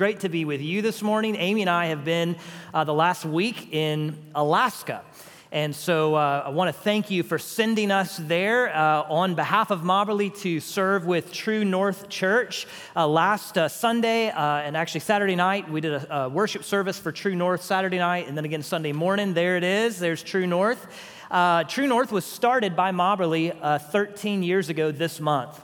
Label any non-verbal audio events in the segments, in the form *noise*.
great to be with you this morning. Amy and I have been uh, the last week in Alaska. And so uh, I want to thank you for sending us there uh, on behalf of Mobberly to serve with True North Church. Uh, last uh, Sunday uh, and actually Saturday night, we did a, a, worship service for True North Saturday night, and then again Sunday morning. There it is. There's True North. Uh, True North was started by Mobberly 13 years ago this month.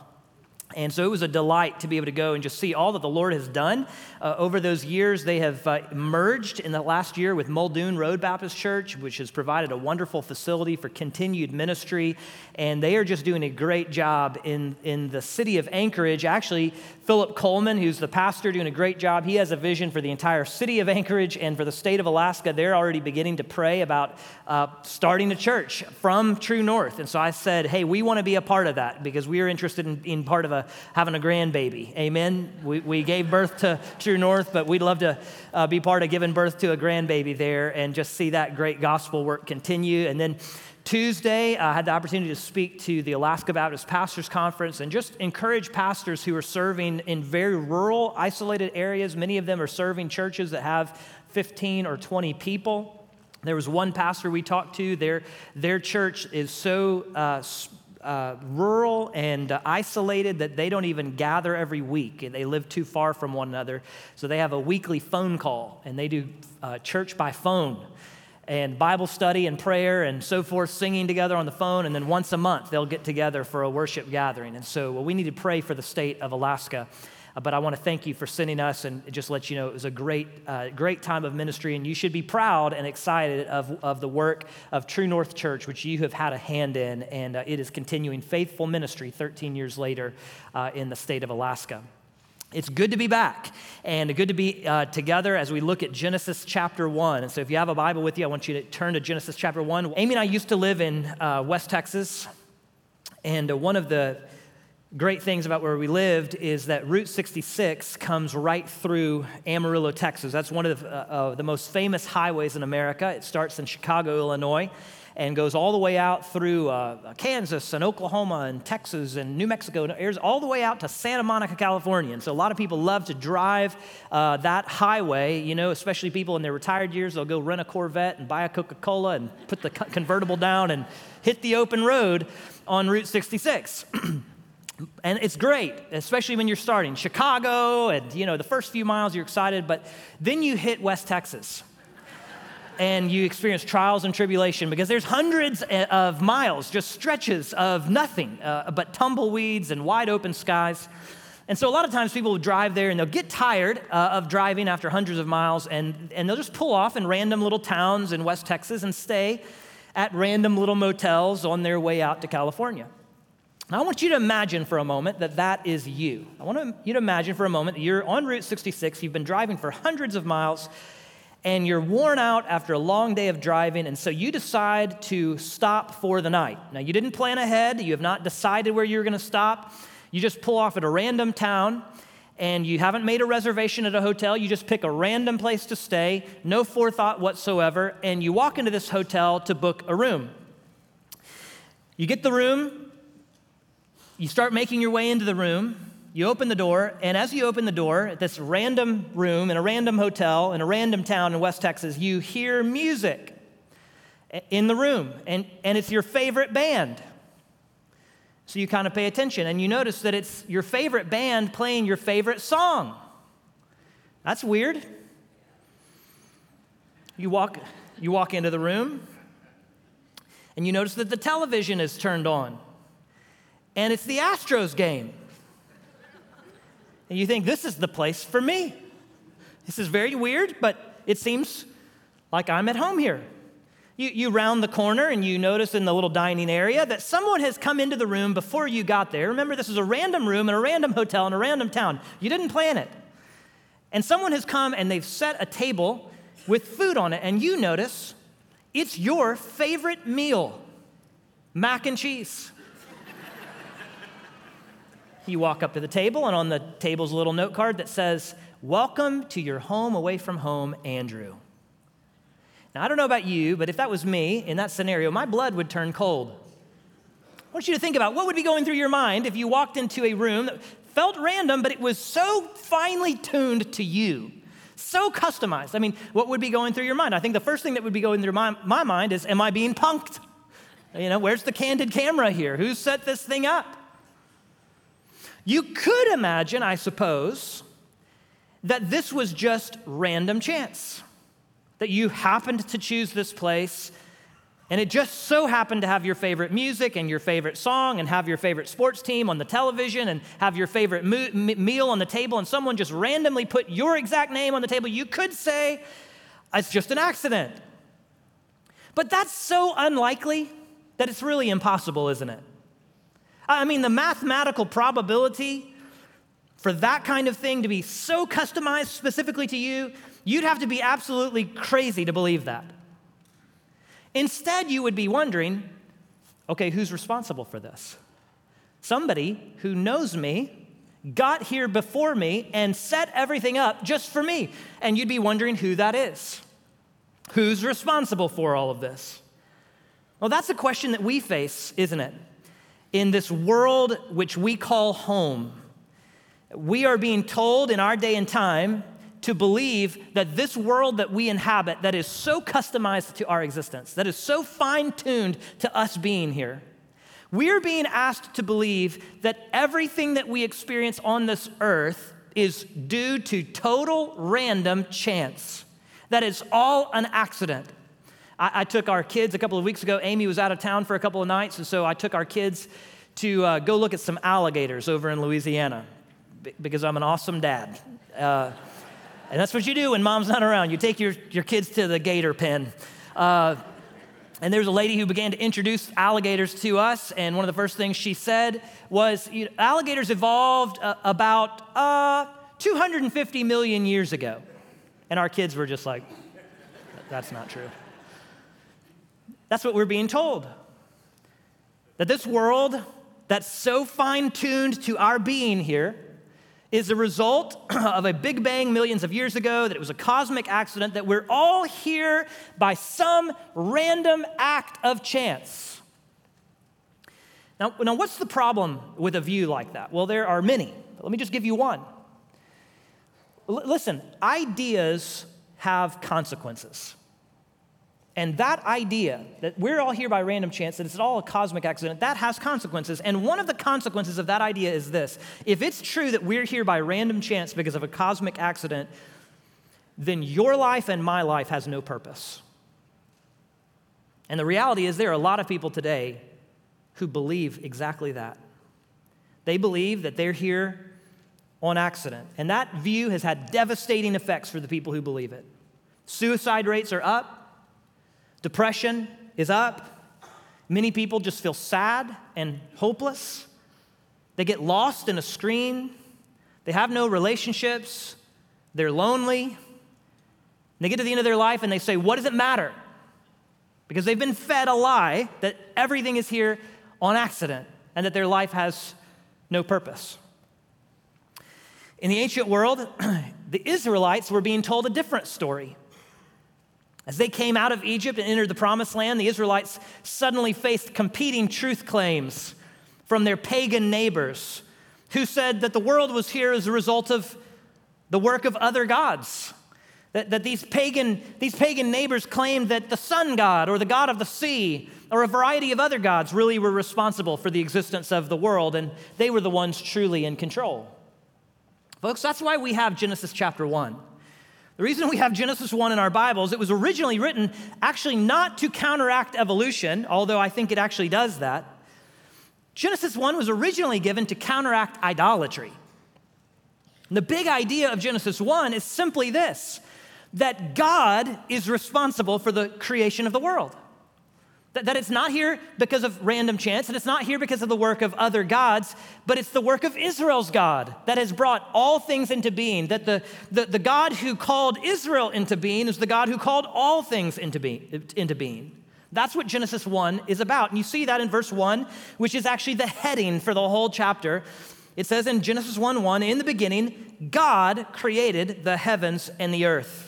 And so it was a delight to be able to go and just see all that the Lord has done. Uh, over those years, they have uh, merged in the last year with Muldoon Road Baptist Church, which has provided a wonderful facility for continued ministry. And they are just doing a great job in, in the city of Anchorage. Actually, Philip Coleman, who's the pastor, doing a great job. He has a vision for the entire city of Anchorage and for the state of Alaska. They're already beginning to pray about uh, starting a church from True North. And so I said, hey, we want to be a part of that because we are interested in, in part of a having a grandbaby. Amen. We, we gave birth to True North, but we'd love to uh, be part of giving birth to a grandbaby there and just see that great gospel work continue. And then Tuesday, I had the opportunity to speak to the Alaska Baptist Pastors Conference and just encourage pastors who are serving in very rural, isolated areas. Many of them are serving churches that have 15 or 20 people. There was one pastor we talked to, their, their church is so uh, uh, rural and uh, isolated that they don't even gather every week. And they live too far from one another. So they have a weekly phone call and they do uh, church by phone and Bible study and prayer and so forth, singing together on the phone. And then once a month, they'll get together for a worship gathering. And so well, we need to pray for the state of Alaska. Uh, but I want to thank you for sending us and just let you know it was a great, uh, great time of ministry. And you should be proud and excited of, of the work of True North Church, which you have had a hand in. And uh, it is continuing faithful ministry 13 years later uh, in the state of Alaska. It's good to be back and good to be uh, together as we look at Genesis chapter 1. And so, if you have a Bible with you, I want you to turn to Genesis chapter 1. Amy and I used to live in uh, West Texas, and uh, one of the great things about where we lived is that Route 66 comes right through Amarillo, Texas. That's one of the, uh, uh, the, most famous highways in America. It starts in Chicago, Illinois, and goes all the way out through uh, Kansas and Oklahoma and Texas and New Mexico and all the way out to Santa Monica, California. And so a lot of people love to drive uh, that highway, you know, especially people in their retired years. They'll go rent a Corvette and buy a Coca Cola and put the convertible down and hit the open road on Route 66. *clears throat* And it's great, especially when you're starting Chicago and you know the first few miles you're excited, but then you hit West Texas. and you experience trials and tribulation because there's hundreds of miles, just stretches of nothing uh, but tumbleweeds and wide open skies. And so a lot of times people will drive there and they'll get tired uh, of driving after hundreds of miles and, and they'll just pull off in random little towns in West Texas and stay at random little motels on their way out to California. Now, I want you to imagine for a moment that that is you. I want you to imagine for a moment that you're on Route 66, you've been driving for hundreds of miles, and you're worn out after a long day of driving, and so you decide to stop for the night. Now, you didn't plan ahead, you have not decided where you're going to stop. You just pull off at a random town, and you haven't made a reservation at a hotel. You just pick a random place to stay, no forethought whatsoever, and you walk into this hotel to book a room. You get the room, you start making your way into the room. You open the door, and as you open the door at this random room in a random hotel in a random town in West Texas, you hear music in the room, and, and it's your favorite band. So you kind of pay attention, and you notice that it's your favorite band playing your favorite song. That's weird. You walk, you walk into the room, and you notice that the television is turned on and it's the Astros game. And you think, this is the place for me. This is very weird, but it seems like I'm at home here. You, you round the corner and you notice in the little dining area that someone has come into the room before you got there. Remember, this is a random room in a random hotel in a random town. You didn't plan it. And someone has come and they've set a table with food on it, and you notice it's your favorite meal mac and cheese. You walk up to the table, and on the table's a little note card that says, Welcome to your home away from home, Andrew. Now, I don't know about you, but if that was me in that scenario, my blood would turn cold. I want you to think about what would be going through your mind if you walked into a room that felt random, but it was so finely tuned to you, so customized. I mean, what would be going through your mind? I think the first thing that would be going through my, my mind is, Am I being punked? You know, where's the candid camera here? Who set this thing up? You could imagine, I suppose, that this was just random chance, that you happened to choose this place and it just so happened to have your favorite music and your favorite song and have your favorite sports team on the television and have your favorite mo- meal on the table, and someone just randomly put your exact name on the table. You could say, it's just an accident. But that's so unlikely that it's really impossible, isn't it? I mean, the mathematical probability for that kind of thing to be so customized specifically to you, you'd have to be absolutely crazy to believe that. Instead, you would be wondering okay, who's responsible for this? Somebody who knows me, got here before me, and set everything up just for me. And you'd be wondering who that is. Who's responsible for all of this? Well, that's a question that we face, isn't it? In this world which we call home, we are being told in our day and time to believe that this world that we inhabit, that is so customized to our existence, that is so fine tuned to us being here, we are being asked to believe that everything that we experience on this earth is due to total random chance, that it's all an accident. I, I, took our kids a couple of weeks ago. Amy was out of town for a couple of nights, and so I took our kids to uh, go look at some alligators over in Louisiana because I'm an awesome dad. Uh, and that's what you do when mom's not around. You take your, your kids to the gator pen. Uh, and there's a lady who began to introduce alligators to us. And one of the first things she said was you know, alligators evolved uh, about uh, 250 million years ago. And our kids were just like, that's not true. That's what we're being told. That this world that's so fine tuned to our being here, is a result *clears throat* of a big bang millions of years ago, that it was a cosmic accident, that we're all here by some random act of chance. Now, now what's the problem with a view like that? Well, there are many. Let me just give you one. L- listen, ideas have consequences. And that idea that we're all here by random chance, that it's all a cosmic accident, that has consequences. And one of the consequences of that idea is this if it's true that we're here by random chance because of a cosmic accident, then your life and my life has no purpose. And the reality is, there are a lot of people today who believe exactly that. They believe that they're here on accident. And that view has had devastating effects for the people who believe it. Suicide rates are up. Depression is up. Many people just feel sad and hopeless. They get lost in a screen. They have no relationships. They're lonely. They get to the end of their life and they say, What does it matter? Because they've been fed a lie that everything is here on accident and that their life has no purpose. In the ancient world, *clears throat* the Israelites were being told a different story. As they came out of Egypt and entered the promised land, the Israelites suddenly faced competing truth claims from their pagan neighbors who said that the world was here as a result of the work of other gods. That, that these, pagan, these pagan neighbors claimed that the sun god or the god of the sea or a variety of other gods really were responsible for the existence of the world, and they were the ones truly in control. Folks, that's why we have Genesis chapter 1. The reason we have Genesis 1 in our Bibles, it was originally written actually not to counteract evolution, although I think it actually does that. Genesis 1 was originally given to counteract idolatry. And the big idea of Genesis 1 is simply this that God is responsible for the creation of the world. That, it's not here because of random chance, and it's not here because of the work of other gods, but it's the work of Israel's God that has brought all things into being. That the, the, the God who called Israel into being is the God who called all things into, be, into being. That's what Genesis 1 is about. And you see that in verse 1, which is actually the heading for the whole chapter. It says in Genesis 1 1, in the beginning, God created the heavens and the earth.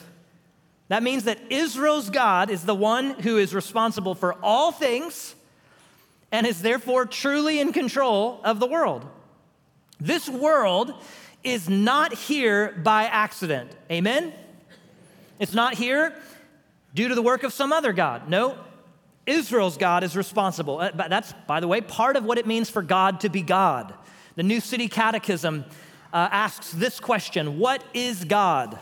That means that Israel's God is the one who is responsible for all things and is therefore truly in control of the world. This world is not here by accident. Amen? It's not here due to the work of some other God. No, Israel's God is responsible. Uh, that's, by the way, part of what it means for God to be God. The New City Catechism uh, asks this question What is God?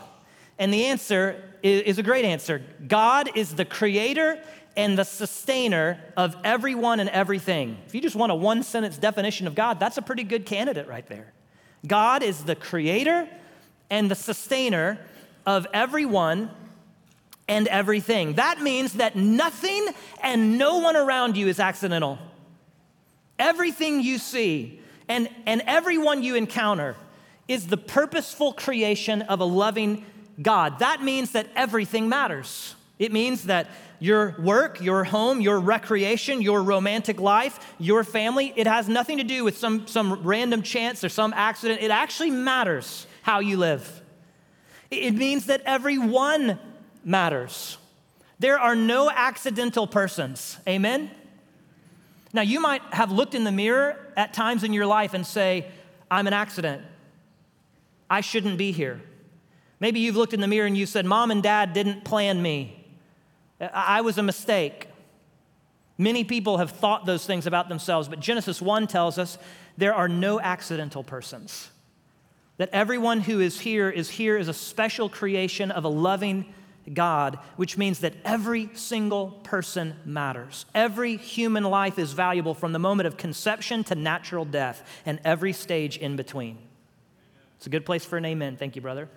And the answer is, a great answer God is the creator and the sustainer of everyone and everything. If you just want a one sentence definition of God, that's a pretty good candidate right there. God is the creator and the sustainer of everyone and everything. That means that nothing and no one around you is accidental. Everything you see and, and everyone you encounter is the purposeful creation of a loving God. That means that everything matters. It means that your work, your home, your recreation, your romantic life, your family, it has nothing to do with some, some random chance or some accident. It actually matters how you live. It means that everyone matters. There are no accidental persons. Amen? Now, you might have looked in the mirror at times in your life and say, I'm an accident. I shouldn't be here. Maybe you've looked in the mirror and you said, Mom and Dad didn't plan me. I was a mistake. Many people have thought those things about themselves, but Genesis 1 tells us there are no accidental persons. That everyone who is here is here is a special creation of a loving God, which means that every single person matters. Every human life is valuable from the moment of conception to natural death and every stage in between. It's a good place for an amen. Thank you, brother.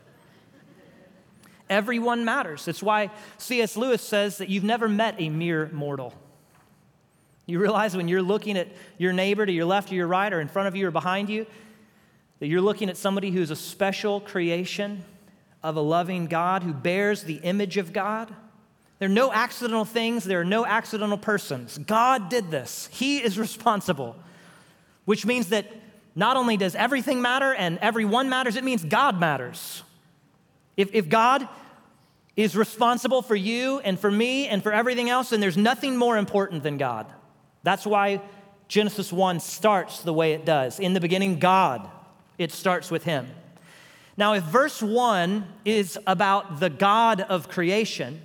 Everyone matters. That's why C.S. Lewis says that you've never met a mere mortal. You realize when you're looking at your neighbor to your left or your right or in front of you or behind you, that you're looking at somebody who's a special creation of a loving God who bears the image of God. There are no accidental things, there are no accidental persons. God did this, He is responsible, which means that not only does everything matter and everyone matters, it means God matters. If, if God is responsible for you and for me and for everything else, and there's nothing more important than God. That's why Genesis 1 starts the way it does. In the beginning, God, it starts with Him. Now, if verse 1 is about the God of creation,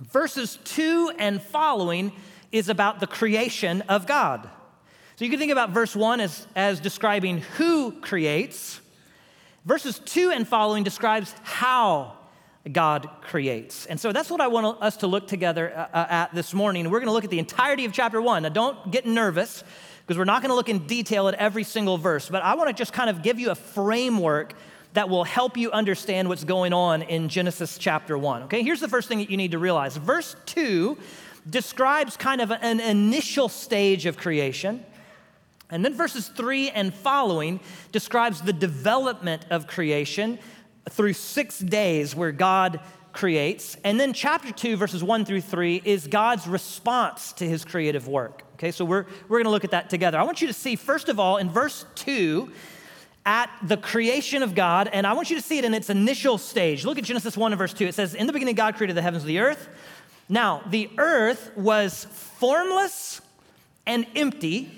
verses 2 and following is about the creation of God. So you can think about verse 1 as, as describing who creates. Verses 2 and following describes how God creates. And so that's what I want us to look together uh, uh, at this morning. We're going to look at the entirety of chapter 1. Now, don't get nervous because we're not going to look in detail at every single verse, but I want to just kind of give you a framework that will help you understand what's going on in Genesis chapter 1. Okay, here's the first thing that you need to realize. Verse 2 describes kind of an initial stage of creation. And then verses 3 and following describes the development of creation through six days where God creates. And then chapter 2, verses 1 through 3, is God's response to his creative work. Okay, so we're, we're to look at that together. I want you to see, first of all, in verse 2, at the creation of God, and I want you to see it in its initial stage. Look at Genesis 1 and verse 2. It says, In the beginning, God created the heavens and the earth. Now, the earth was formless and empty,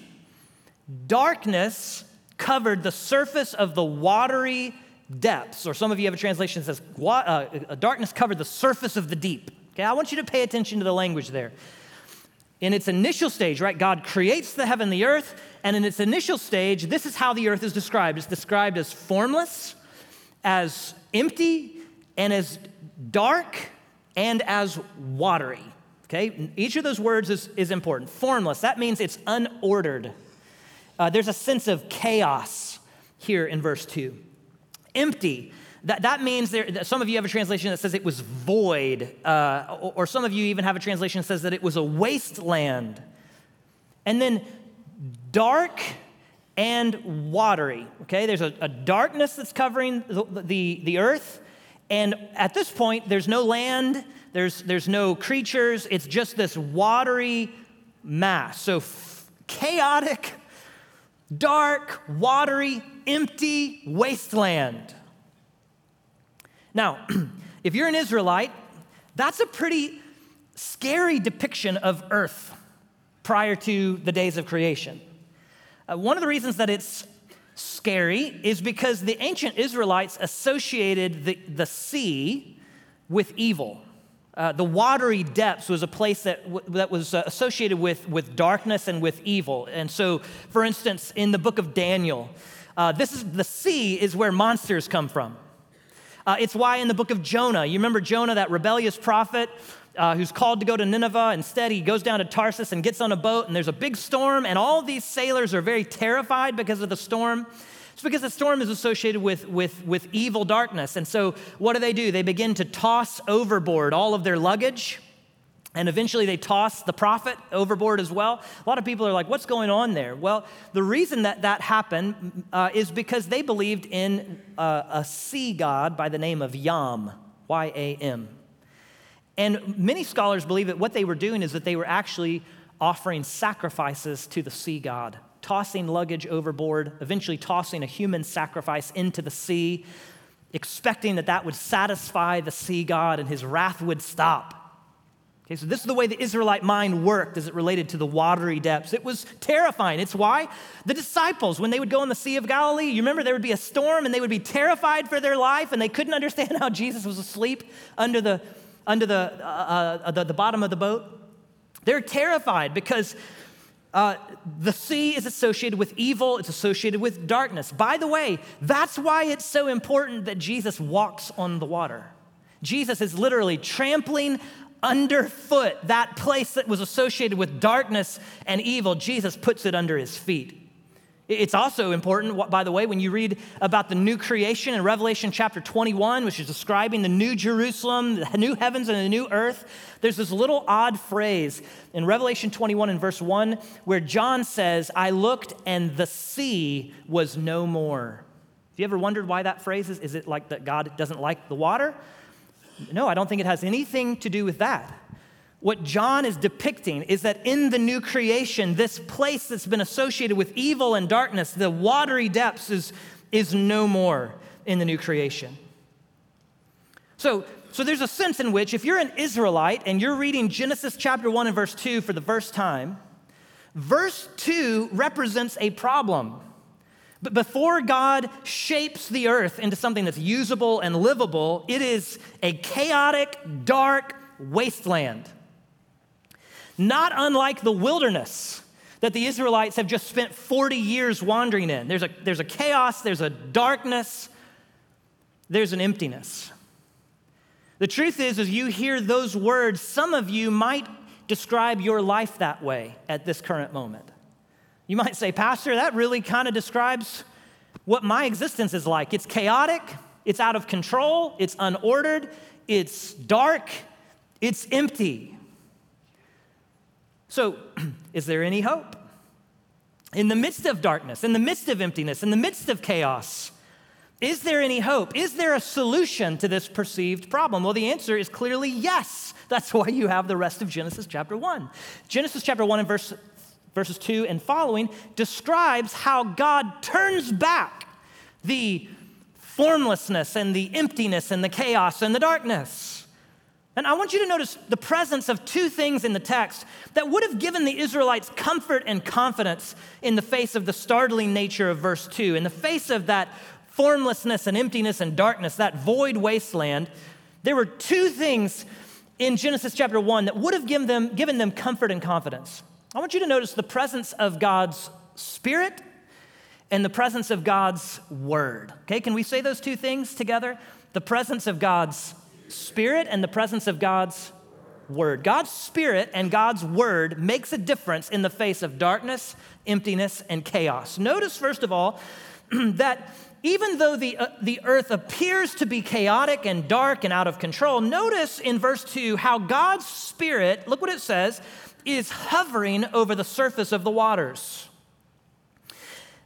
darkness covered the surface of the watery depths. Or some of you have a translation that says, uh, Darkness covered the surface of the deep. Okay, I want you to pay attention to the language there. In its initial stage, right, God creates the heaven the earth and in its initial stage, this is how the earth is described it's described as formless, as empty, and as dark, and as watery. Okay? Each of those words is, is important. Formless, that means it's unordered. Uh, there's a sense of chaos here in verse 2. Empty, that, that means there, some of you have a translation that says it was void, uh, or, or some of you even have a translation that says that it was a wasteland. And then dark and watery. Okay, there's a, a darkness that's covering the, the, the, earth. And at this point, there's no land, there's, there's no creatures, it's just this watery mass. So f- chaotic, dark, watery, empty wasteland. Now, *clears throat* if you're an Israelite, that's a pretty scary depiction of earth prior to the days of creation. Uh, one of the reasons that it's scary is because the ancient Israelites associated the, the sea with evil. Uh, the watery depths was a place that, w- that was uh, associated with, with darkness and with evil. And so, for instance, in the book of Daniel, uh, this is the sea is where monsters come from. Uh, it's why in the book of Jonah, you remember Jonah, that rebellious prophet uh, who's called to go to Nineveh. Instead, he goes down to Tarsus and gets on a boat, and there's a big storm, and all these sailors are very terrified because of the storm. It's because the storm is associated with, with, with evil darkness. And so, what do they do? They begin to toss overboard all of their luggage. And eventually they toss the prophet overboard as well. A lot of people are like, what's going on there? Well, the reason that that happened uh, is because they believed in uh, a sea god by the name of Yam, Y A M. And many scholars believe that what they were doing is that they were actually offering sacrifices to the sea god tossing luggage overboard, eventually tossing a human sacrifice into the sea, expecting that that would satisfy the sea god and his wrath would stop. Okay, so this is the way the Israelite mind worked as it related to the watery depths. It was terrifying. It's why the disciples, when they would go in the Sea of Galilee, you remember there would be a storm and they would be terrified for their life and they couldn't understand how Jesus was asleep under the, under the, uh, uh, the, the bottom of the boat. They're terrified because uh, the sea is associated with evil, it's associated with darkness. By the way, that's why it's so important that Jesus walks on the water. Jesus is literally trampling underfoot that place that was associated with darkness and evil. Jesus puts it under his feet. It's also important, by the way, when you read about the new creation in Revelation chapter 21, which is describing the new Jerusalem, the new heavens and the new earth, there's this little odd phrase in Revelation 21 and verse 1 where John says, I looked and the sea was no more. Have you ever wondered why that phrase is? Is it like that God doesn't like the water? No, I don't think it has anything to do with that. What John is depicting is that in the new creation, this place that's been associated with evil and darkness, the watery depths, is, is no more in the new creation. So, so there's a sense in which if you're an Israelite and you're reading Genesis chapter 1 and verse 2 for the first time, verse 2 represents a problem. But before God shapes the earth into something that's usable and livable, it is a chaotic, dark wasteland not unlike the wilderness that the Israelites have just spent 40 years wandering in. There's a, there's a chaos, there's a darkness, there's an emptiness. The truth is, as you hear those words, some of you might describe your life that way at this current moment. You might say, Pastor, that really kind of describes what my existence is like. It's chaotic, it's out of control, it's unordered, it's dark, it's empty. So, *clears throat* is there any hope? In the midst of darkness, in the midst of emptiness, in the midst of chaos, is there any hope? Is there a solution to this perceived problem? Well, the answer is clearly yes. That's *laughs* why you have the rest of Genesis chapter 1. Genesis chapter 1 and verse, verses 2 and following describes how God turns back the formlessness and the emptiness and the chaos and the darkness. And I want you to notice the presence of two things in the text that would have given the Israelites comfort and confidence in the face of the startling nature of verse 2. In the face of that formlessness and emptiness and darkness, that void wasteland, there were two things in Genesis chapter 1 that would have given them, given them comfort and confidence. I want you to notice the presence of God's Spirit and the presence of God's Word. Okay, can we say those two things together? The presence of God's Spirit and the presence of God's Word. God's Spirit and God's Word makes a difference in the face of darkness, emptiness, and chaos. Notice, first of all, *clears throat* that even though the, uh, the earth appears to be chaotic and dark and out of control, notice in verse 2 how God's Spirit, look what it says, is hovering over the surface of the waters.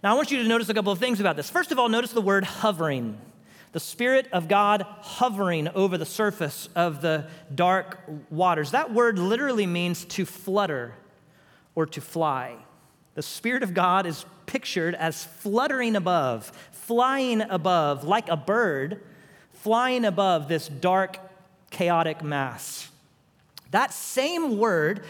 Now, I want you to notice a couple of things about this. First of all, notice the word hovering the Spirit of God hovering over the surface of the dark waters. That word literally means to flutter or to fly. The Spirit of God is pictured as fluttering above, flying above, like a bird, flying above this dark, chaotic mass. That same word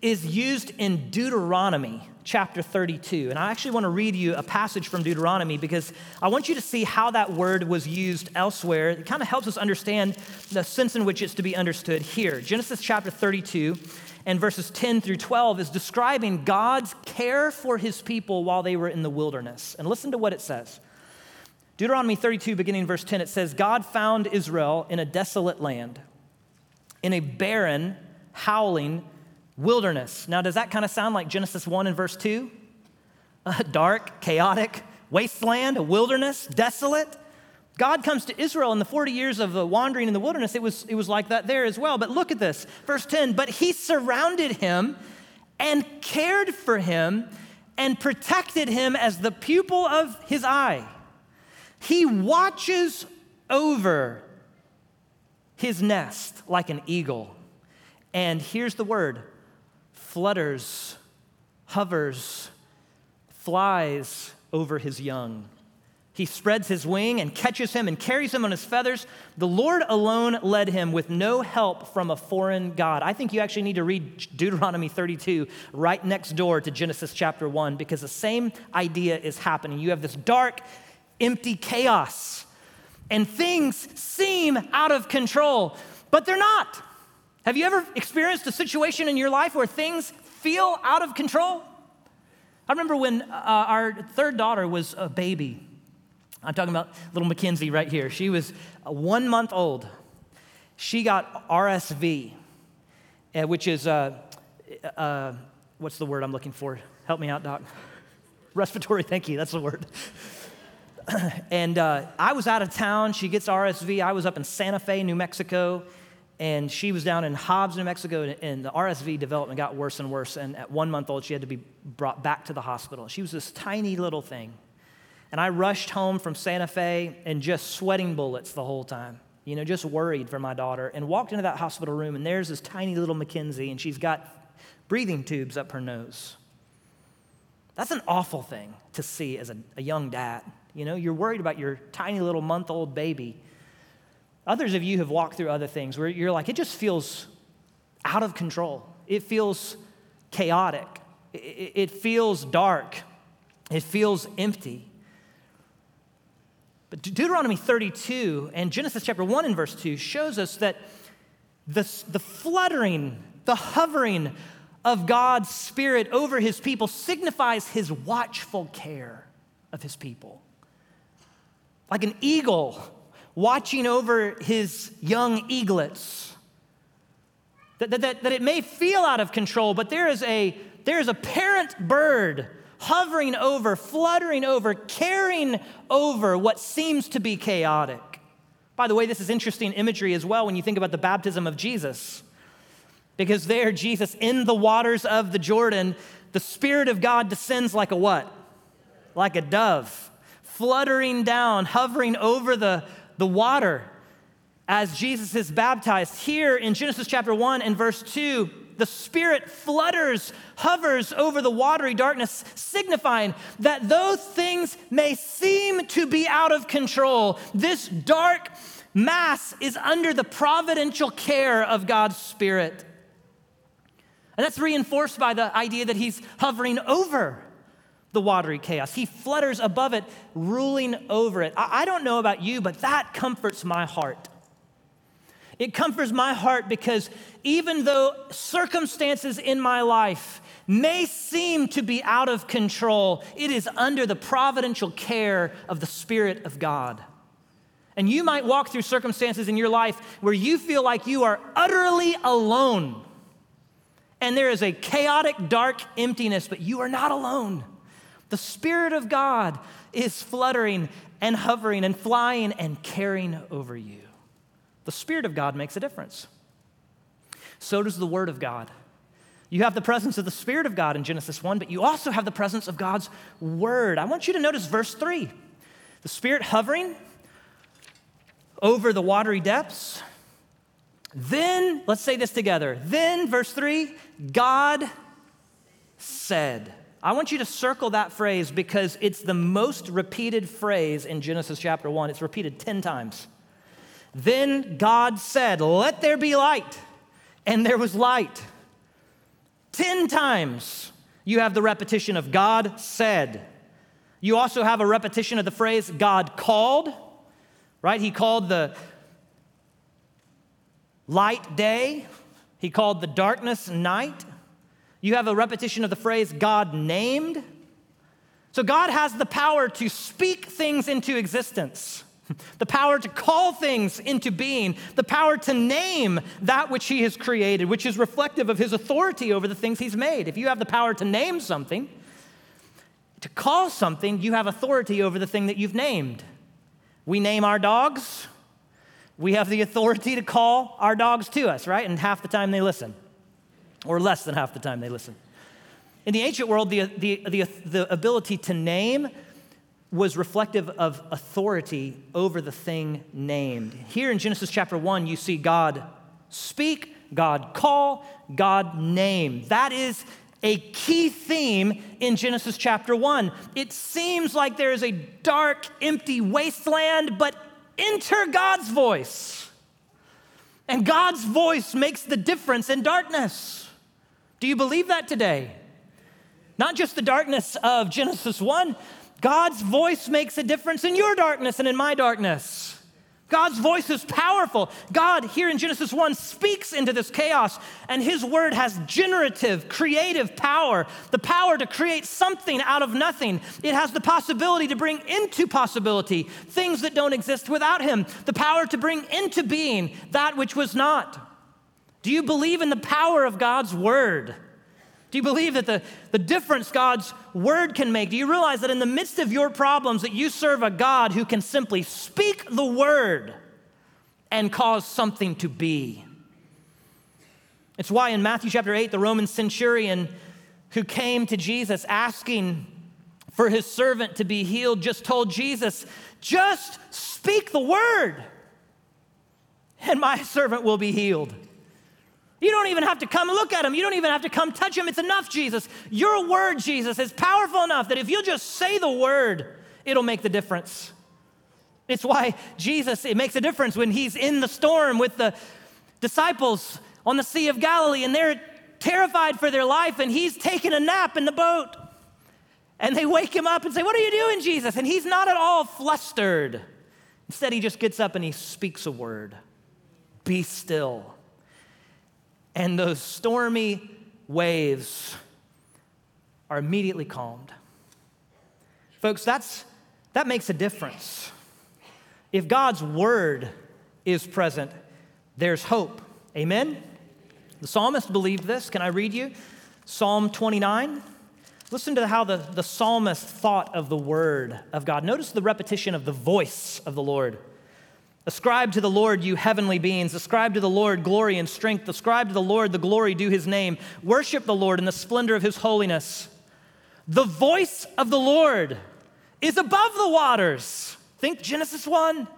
is used in Deuteronomy chapter 32. And I actually want to read you a passage from Deuteronomy because I want you to see how that word was used elsewhere. It kind of helps us understand the sense in which it's to be understood here. Genesis chapter 32 and verses 10 through 12 is describing God's care for his people while they were in the wilderness. And listen to what it says. Deuteronomy 32, beginning verse 10, it says, God found Israel in a desolate land, in a barren, howling wilderness. Now, does that kind of sound like Genesis 1 and verse 2? A *laughs* uh, dark, chaotic wasteland, a wilderness, desolate. God comes to Israel in the 40 years of the wandering in the wilderness. It was, it was like that there as well. But look at this, verse 10 But he surrounded him and cared for him and protected him as the pupil of his eye. He watches over his nest like an eagle. And here's the word flutters, hovers, flies over his young. He spreads his wing and catches him and carries him on his feathers. The Lord alone led him with no help from a foreign God. I think you actually need to read Deuteronomy 32 right next door to Genesis chapter 1 because the same idea is happening. You have this dark, empty chaos, and things seem out of control, but they're not. Have you ever experienced a situation in your life where things feel out of control? I remember when uh, our third daughter was a baby. I'm talking about little Mackenzie right here. She was one month old. She got RSV, uh, which is, uh, uh, what's the word I'm looking for? Help me out, Doc. Respiratory, thank you, that's the word. *coughs* and uh, I was out of town. She gets RSV. I was up in Santa Fe, New Mexico and she was down in Hobbs, New Mexico, and the RSV development got worse and worse. And at one month old, she had to be brought back to the hospital. She was this tiny little thing. And I rushed home from Santa Fe and just sweating bullets the whole time, you know, just worried for my daughter, and walked into that hospital room, and there's this tiny little Mackenzie, and she's got breathing tubes up her nose. That's an awful thing to see as a, a young dad. You know, you're worried about your tiny little month old baby Others of you have walked through other things where you're like, it just feels out of control. It feels chaotic. It feels dark. It feels empty. But Deuteronomy 32 and Genesis chapter 1 and verse 2 shows us that the, the fluttering, the hovering of God's Spirit over his people signifies his watchful care of his people. Like an eagle watching over his young eaglets. That, that, that, that it may feel out of control, but there is, a, there is a parent bird hovering over, fluttering over, caring over what seems to be chaotic. By the way, this is interesting imagery as well when you think about the baptism of Jesus. Because there, Jesus, in the waters of the Jordan, the Spirit of God descends like a what? Like a dove, fluttering down, hovering over the, the water as Jesus is baptized. Here in Genesis chapter 1 and verse 2, the Spirit flutters, hovers over the watery darkness, signifying that though things may seem to be out of control, this dark mass is under the providential care of God's Spirit. And that's reinforced by the idea that He's hovering over the watery chaos. He flutters above it, ruling over it. I, I don't know about you, but that comforts my heart. It comforts my heart because even though circumstances in my life may seem to be out of control, it is under the providential care of the Spirit of God. And you might walk through circumstances in your life where you feel like you are utterly alone. And there is a chaotic, dark emptiness, but you are not alone. The Spirit of God is fluttering and hovering and flying and caring over you. The Spirit of God makes a difference. So does the Word of God. You have the presence of the Spirit of God in Genesis 1, but you also have the presence of God's Word. I want you to notice verse 3 the Spirit hovering over the watery depths. Then, let's say this together. Then, verse 3, God said. I want you to circle that phrase because it's the most repeated phrase in Genesis chapter 1. It's repeated 10 times. Then God said, Let there be light. And there was light. 10 times, you have the repetition of God said. You also have a repetition of the phrase God called, right? He called the light day, he called the darkness night. You have a repetition of the phrase God named. So God has the power to speak things into existence, the power to call things into being, the power to name that which He has created, which is reflective of His authority over the things He's made. If you have the power to name something, to call something, you have authority over the thing that you've named. We name our dogs, we have the authority to call our dogs to us, right? And half the time they listen, or less than half the time they listen. In the ancient world, the, the, the, the ability to name was reflective of authority over the thing named. Here in Genesis chapter 1, you see God speak, God call, God name. That is a key theme in Genesis chapter 1. It seems like there is a dark, empty wasteland, but enter God's voice. And God's voice makes the difference in darkness. Do you believe that today? Not just the darkness of Genesis 1, God's voice makes a difference in your darkness and in my darkness. God's voice is powerful. God, here in Genesis 1, speaks into this chaos, and his word has generative, creative power the power to create something out of nothing. It has the possibility to bring into possibility things that don't exist without him, the power to bring into being that which was not. Do you believe in the power of God's word? Do you believe that the, the difference God's word can make? Do you realize that in the midst of your problems that you serve a God who can simply speak the word and cause something to be? It's why in Matthew chapter 8, the Roman centurion who came to Jesus asking for his servant to be healed just told Jesus, just speak the word and my servant will be healed. You don't even have to come look at him. You don't even have to come touch him. It's enough, Jesus. Your word, Jesus, is powerful enough that if you'll just say the word, it'll make the difference. It's why Jesus, it makes a difference when he's in the storm with the disciples on the Sea of Galilee and they're terrified for their life and he's taking a nap in the boat. And they wake him up and say, What are you doing, Jesus? And he's not at all flustered. Instead, he just gets up and he speaks a word Be still and those stormy waves are immediately calmed. Folks, that's, that makes a difference. If God's word is present, there's hope. Amen? The psalmist believed this. Can I read you? Psalm 29. Listen to how the, the psalmist thought of the word of God. Notice the repetition of the voice of the Lord. Ascribe to the Lord, you heavenly beings. Ascribe to the Lord glory and strength. Ascribe to the Lord the glory due his name. Worship the Lord in the splendor of his holiness. The voice of the Lord is above the waters. Think Genesis 1.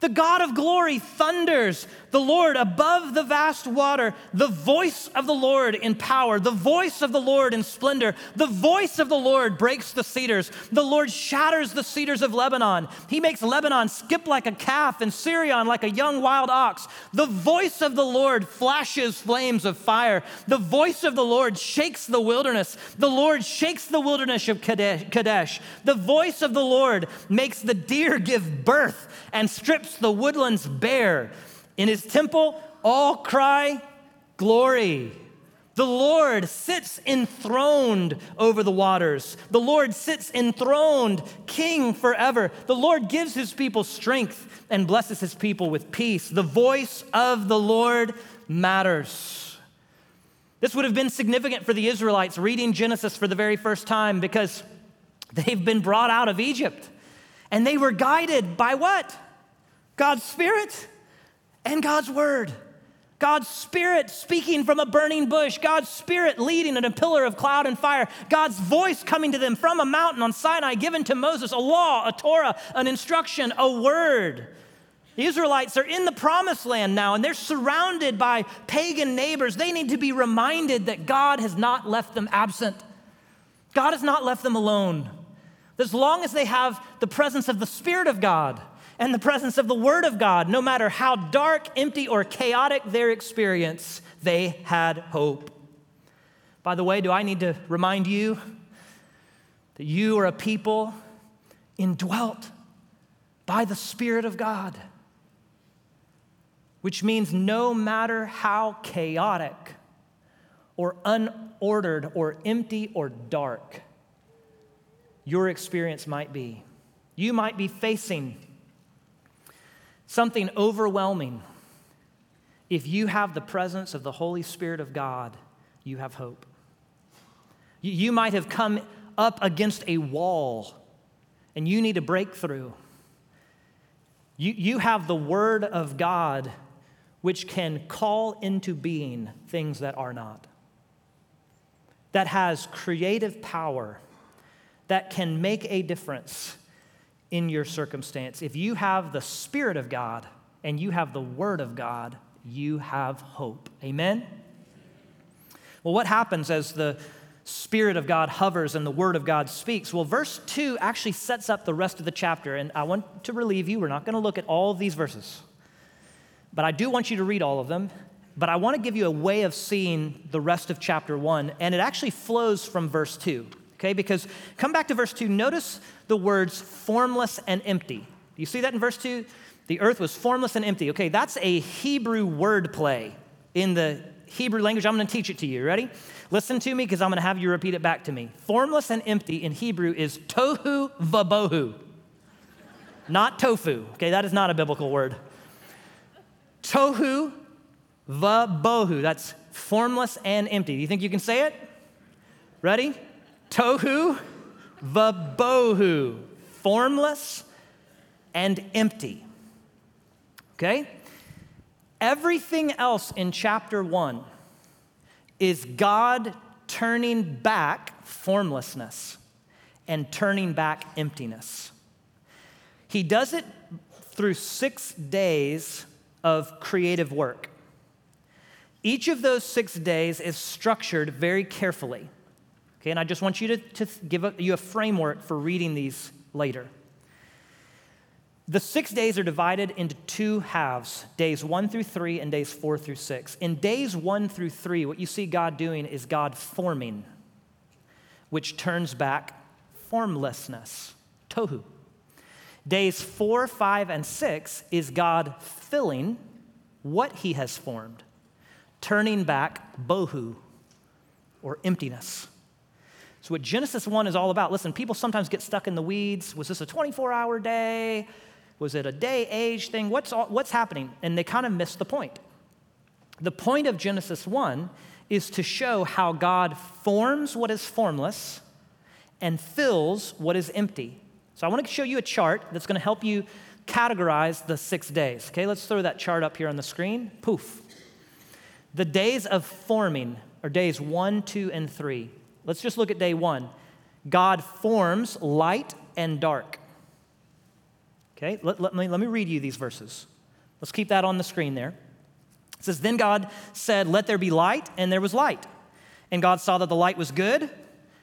The God of glory thunders, the Lord above the vast water, the voice of the Lord in power, the voice of the Lord in splendor. The voice of the Lord breaks the cedars. The Lord shatters the cedars of Lebanon. He makes Lebanon skip like a calf and Sirion like a young wild ox. The voice of the Lord flashes flames of fire. The voice of the Lord shakes the wilderness. The Lord shakes the wilderness of Kadesh. The voice of the Lord makes the deer give birth and strips the woodlands bare. In his temple, all cry, Glory. The Lord sits enthroned over the waters. The Lord sits enthroned, king forever. The Lord gives his people strength and blesses his people with peace. The voice of the Lord matters. This would have been significant for the Israelites reading Genesis for the very first time because they've been brought out of Egypt. And they were guided by what? God's Spirit and God's Word. God's Spirit speaking from a burning bush, God's Spirit leading in a pillar of cloud and fire, God's voice coming to them from a mountain on Sinai, given to Moses, a law, a Torah, an instruction, a word. The Israelites are in the promised land now and they're surrounded by pagan neighbors. They need to be reminded that God has not left them absent, God has not left them alone. As long as they have the presence of the Spirit of God and the presence of the Word of God, no matter how dark, empty, or chaotic their experience, they had hope. By the way, do I need to remind you that you are a people indwelt by the Spirit of God? Which means no matter how chaotic or unordered or empty or dark your experience might be, you might be facing something overwhelming. If you have the presence of the Holy Spirit of God, you have hope. You might have come up against a wall and you need a breakthrough. You, you have the Word of God which can call into being things that are not, that has creative power, that can make a difference in your circumstance. If you have the Spirit of God and you have the Word of God, you have hope. Amen? Well, what happens as the Spirit of God hovers and the Word of God speaks? Well, verse 2 actually sets up the rest of the chapter, and I want to relieve you. We're not going to look at all of these verses, but I do want you to read all of them. But I want to give you a way of seeing the rest of chapter 1, and it actually flows from verse 2 okay? Because come back to verse 2, notice the words formless and empty. You see that in verse 2? The earth was formless and empty. Okay, that's a Hebrew word play in the Hebrew language. I'm going to teach it to you. Ready? Listen to me because I'm going to have you repeat it back to me. Formless and empty in Hebrew is tohu vabohu, not tofu. Okay, that is not a biblical word. Tohu vabohu. That's formless and empty. Do you think you can say it? Ready? Tohu vabohu, formless and empty. Okay? Everything else in chapter one is God turning back formlessness and turning back emptiness. He does it through six days of creative work. Each of those six days is structured very carefully. Okay, and I just want you to, to give a, you a framework for reading these later. The six days are divided into two halves days one through three and days four through six. In days one through three, what you see God doing is God forming, which turns back formlessness, tohu. Days four, five, and six is God filling what he has formed, turning back bohu, or emptiness. So, what Genesis 1 is all about, listen, people sometimes get stuck in the weeds. Was this a 24 hour day? Was it a day age thing? What's, all, what's happening? And they kind of miss the point. The point of Genesis 1 is to show how God forms what is formless and fills what is empty. So, I want to show you a chart that's going to help you categorize the six days. Okay, let's throw that chart up here on the screen. Poof. The days of forming are days one, two, and three. Let's just look at day one. God forms light and dark. Okay, let, let, me, let me read you these verses. Let's keep that on the screen there. It says, Then God said, Let there be light, and there was light. And God saw that the light was good,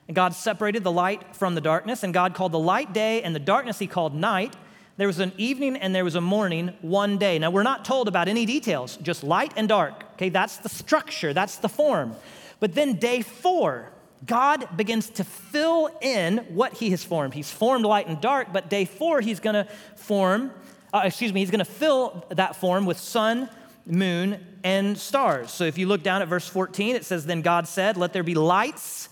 and God separated the light from the darkness, and God called the light day, and the darkness he called night. There was an evening and there was a morning one day. Now, we're not told about any details, just light and dark. Okay, that's the structure, that's the form. But then day four, God begins to fill in what he has formed. He's formed light and dark, but day four, he's going to form, uh, excuse me, he's going to fill that form with sun, moon, and stars. So if you look down at verse 14, it says, Then God said, Let there be lights.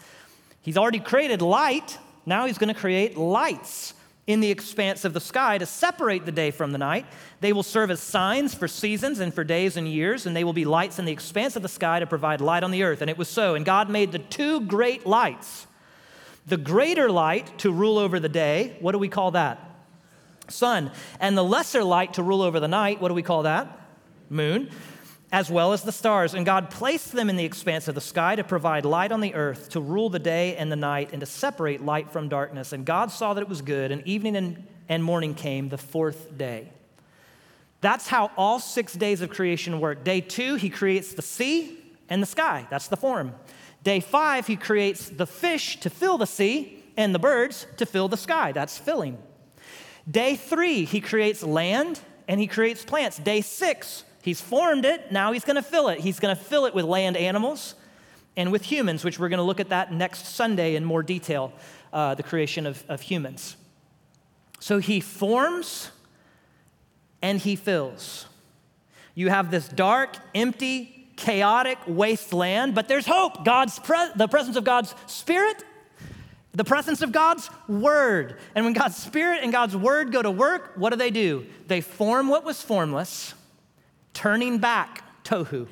He's already created light. Now he's going to create lights in the expanse of the sky to separate the day from the night. They will serve as signs for seasons and for days and years, and they will be lights in the expanse of the sky to provide light on the earth. And it was so. And God made the two great lights the greater light to rule over the day. What do we call that? Sun. And the lesser light to rule over the night. What do we call that? Moon as well as the stars. And God placed them in the expanse of the sky to provide light on the earth, to rule the day and the night, and to separate light from darkness. And God saw that it was good, and evening and, and morning came the fourth day. That's how all six days of creation work. Day two, he creates the sea and the sky. That's the form. Day five, he creates the fish to fill the sea and the birds to fill the sky. That's filling. Day three, he creates land and he creates plants. Day six, He's formed it, now he's going to fill it. He's going to fill it with land animals and with humans, which we're going to look at that next Sunday in more detail, uh, the creation of, of humans. So he forms and he fills. You have this dark, empty, chaotic wasteland, but there's hope. God's pre- the presence of God's Spirit, the presence of God's Word. And when God's Spirit and God's Word go to work, what do they do? They form what was formless, turning back tohu,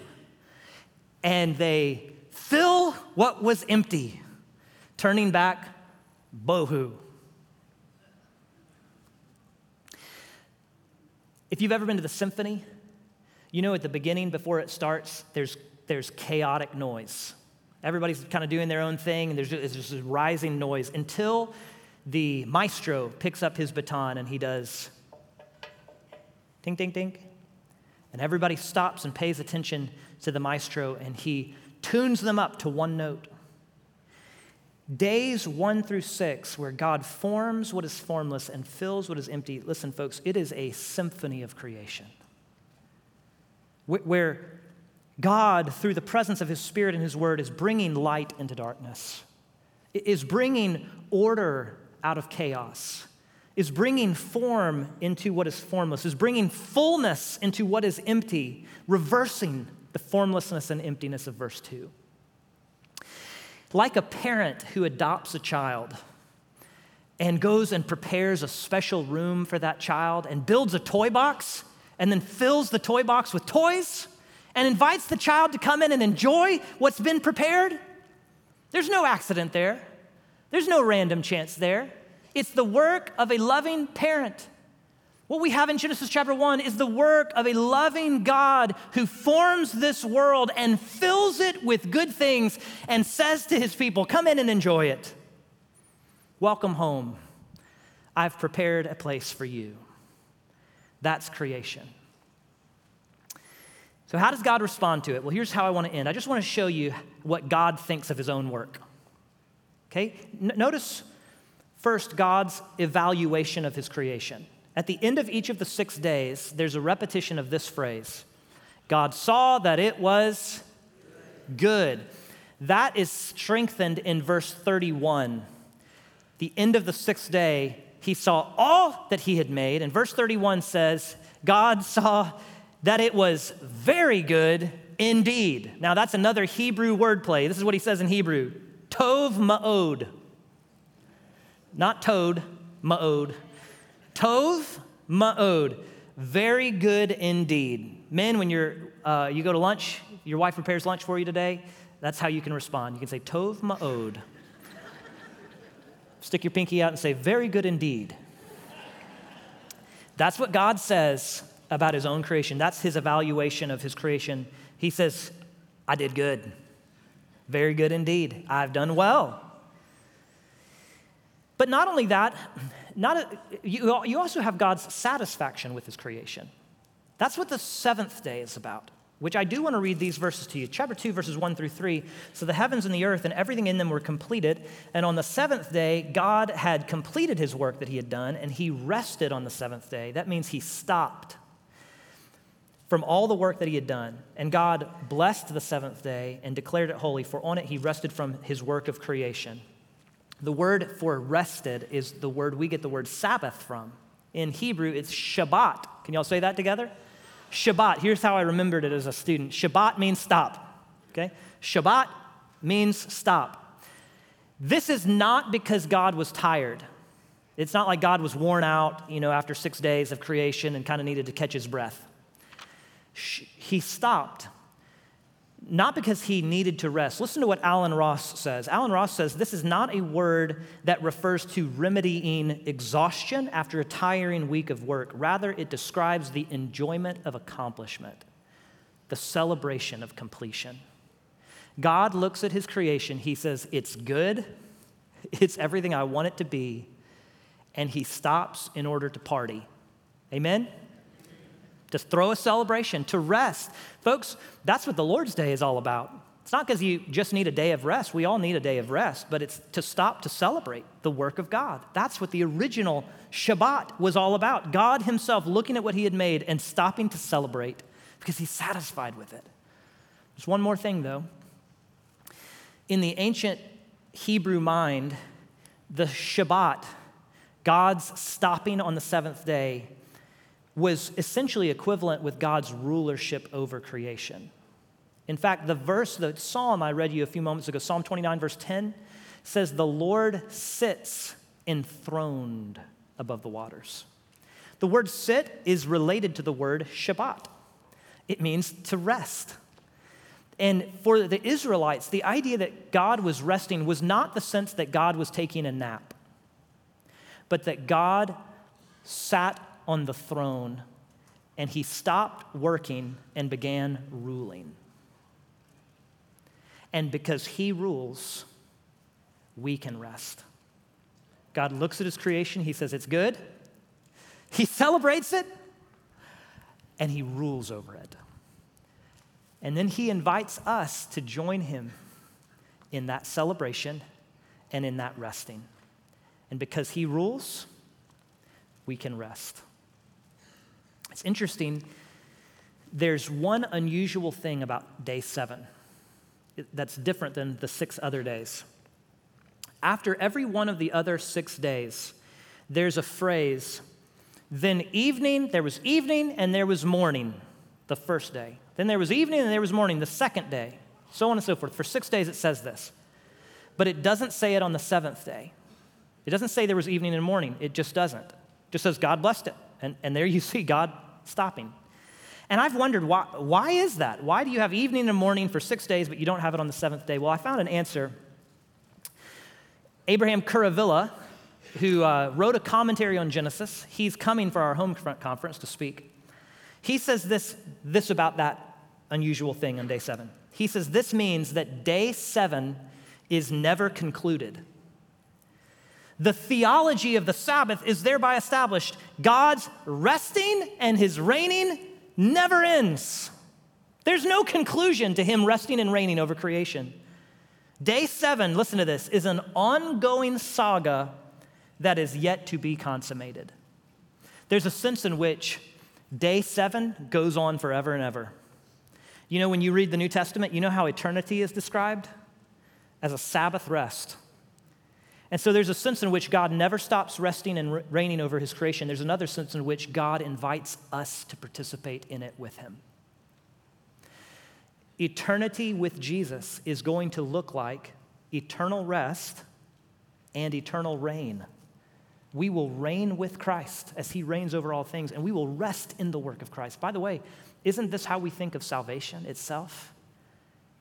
and they fill what was empty, turning back bohu. If you've ever been to the symphony, you know at the beginning, before it starts, there's, there's chaotic noise. Everybody's kind of doing their own thing, and there's just, there's this rising noise until the maestro picks up his baton and he does ting, ting, ting. And everybody stops and pays attention to the maestro, and he tunes them up to one note. Days one through six, where God forms what is formless and fills what is empty. Listen, folks, it is a symphony of creation. Where God, through the presence of His Spirit and His Word, is bringing light into darkness, is bringing order out of chaos, is bringing form into what is formless, is bringing fullness into what is empty, reversing the formlessness and emptiness of verse 2. Like a parent who adopts a child and goes and prepares a special room for that child and builds a toy box and then fills the toy box with toys and invites the child to come in and enjoy what's been prepared. There's no accident there, there's no random chance there. It's the work of a loving parent what we have in Genesis chapter 1 is the work of a loving God who forms this world and fills it with good things and says to his people, Come in and enjoy it. Welcome home. I've prepared a place for you. That's creation. So, how does God respond to it? Well, here's how I want to end. I just want to show you what God thinks of his own work. Okay? N- notice first God's evaluation of his creation. At the end of each of the six days, there's a repetition of this phrase God saw that it was good. That is strengthened in verse 31. The end of the sixth day, he saw all that he had made. And verse 31 says, God saw that it was very good indeed. Now, that's another Hebrew wordplay. This is what he says in Hebrew Tov ma'od. Not toad, ma'od. Tov ma'od, very good indeed. Men, when you're, uh, you go to lunch, your wife prepares lunch for you today, that's how you can respond. You can say, Tov ma'od. Stick your pinky out and say, very good indeed. That's what God says about his own creation. That's his evaluation of his creation. He says, I did good. Very good indeed. I've done well. But not only that, not a, you, you also have God's satisfaction with his creation. That's what the seventh day is about, which I do want to read these verses to you. Chapter 2, verses 1 through 3. So the heavens and the earth and everything in them were completed. And on the seventh day, God had completed his work that he had done, and he rested on the seventh day. That means he stopped from all the work that he had done. And God blessed the seventh day and declared it holy, for on it he rested from his work of creation. The word for rested is the word we get the word Sabbath from. In Hebrew, it's Shabbat. Can y'all say that together? Shabbat. Here's how I remembered it as a student Shabbat means stop. Okay? Shabbat means stop. This is not because God was tired. It's not like God was worn out, you know, after six days of creation and kind of needed to catch his breath. He stopped not because he needed to rest. Listen to what Allen Ross says. Allen Ross says this is not a word that refers to remedying exhaustion after a tiring week of work. Rather, it describes the enjoyment of accomplishment, the celebration of completion. God looks at his creation, he says, It's good, it's everything I want it to be, and he stops in order to party. Amen? To throw a celebration, to rest. Folks, that's what the Lord's Day is all about. It's not because you just need a day of rest. We all need a day of rest, but it's to stop to celebrate the work of God. That's what the original Shabbat was all about. God Himself looking at what He had made and stopping to celebrate because He's satisfied with it. There's one more thing, though. In the ancient Hebrew mind, the Shabbat, God's stopping on the seventh day, was essentially equivalent with God's rulership over creation. In fact, the verse, the psalm I read you a few moments ago, Psalm 29, verse 10, says, The Lord sits enthroned above the waters. The word sit is related to the word Shabbat, it means to rest. And for the Israelites, the idea that God was resting was not the sense that God was taking a nap, but that God sat on the throne and he stopped working and began ruling. And because he rules, we can rest. God looks at his creation, he says, It's good. He celebrates it, and he rules over it. And then he invites us to join him in that celebration and in that resting. And because he rules, we can rest. It's interesting. There's one unusual thing about day seven that's different than the six other days. After every one of the other six days, there's a phrase, then evening, there was evening and there was morning the first day. Then there was evening and there was morning the second day, so on and so forth. For six days it says this. But it doesn't say it on the seventh day. It doesn't say there was evening and morning. It just doesn't. It just says God blessed it. And, and there you see God stopping. And I've wondered why, why is that? Why do you have evening and morning for six days, but you don't have it on the seventh day? Well, I found an answer. Abraham Kuruvilla, who uh, wrote a commentary on Genesis, he's coming for our home conference to speak. He says this, this about that unusual thing on day seven. He says this means that day seven is never concluded. The theology of the Sabbath is thereby established. God's resting and his reigning never ends. There's no conclusion to him resting and reigning over creation. Day seven, listen to this, is an ongoing saga that is yet to be consummated. There's a sense in which day seven goes on forever and ever. You know, when you read the New Testament, you know how eternity is described? As a Sabbath rest. And so there's a sense in which God never stops resting and reigning over his creation. There's another sense in which God invites us to participate in it with him. Eternity with Jesus is going to look like eternal rest and eternal reign. We will reign with Christ as he reigns over all things, and we will rest in the work of Christ. By the way, isn't this how we think of salvation itself?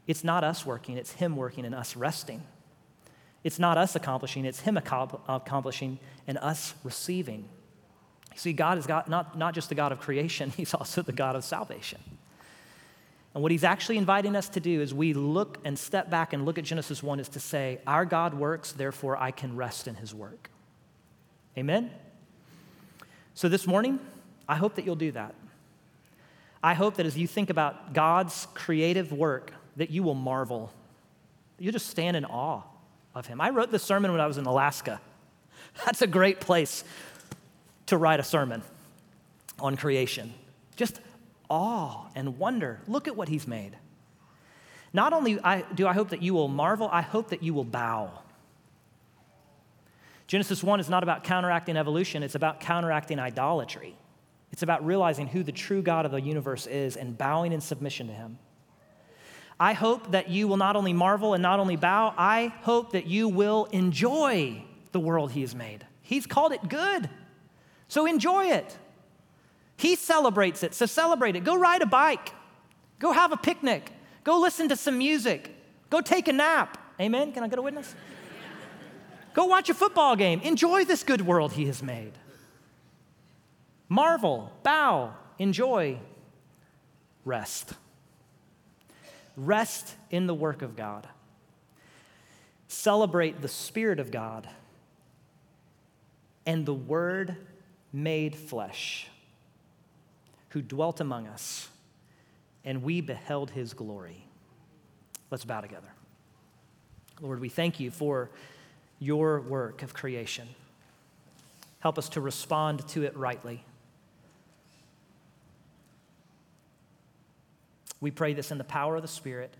It's not us working, it's him working and us resting. It's not us accomplishing, it's Him accomplishing and us receiving. See, God is God, not, not just the God of creation, *laughs* He's also the God of salvation. And what He's actually inviting us to do is we look and step back and look at Genesis 1 is to say, Our God works, therefore I can rest in His work. Amen? So this morning, I hope that you'll do that. I hope that as you think about God's creative work, that you will marvel. You'll just stand in awe of him. I wrote this sermon when I was in Alaska. *laughs* That's a great place to write a sermon on creation. Just awe and wonder. Look at what he's made. Not only do I hope that you will marvel, I hope that you will bow. Genesis 1 is not about counteracting evolution, it's about counteracting idolatry. It's about realizing who the true God of the universe is and bowing in submission to him. I hope that you will not only marvel and not only bow, I hope that you will enjoy the world He has made. He's called it good. So enjoy it. He celebrates it. So celebrate it. Go ride a bike. Go have a picnic. Go listen to some music. Go take a nap. Amen? Can I get a witness? *laughs* Go watch a football game. Enjoy this good world He has made. Marvel, bow, enjoy, rest. Rest in the work of God. Celebrate the Spirit of God and the Word made flesh, who dwelt among us, and we beheld his glory. Let's bow together. Lord, we thank you for your work of creation. Help us to respond to it rightly. We pray this in the power of the Spirit.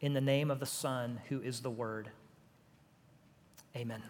in the name of the Son, who is the Word. Amen.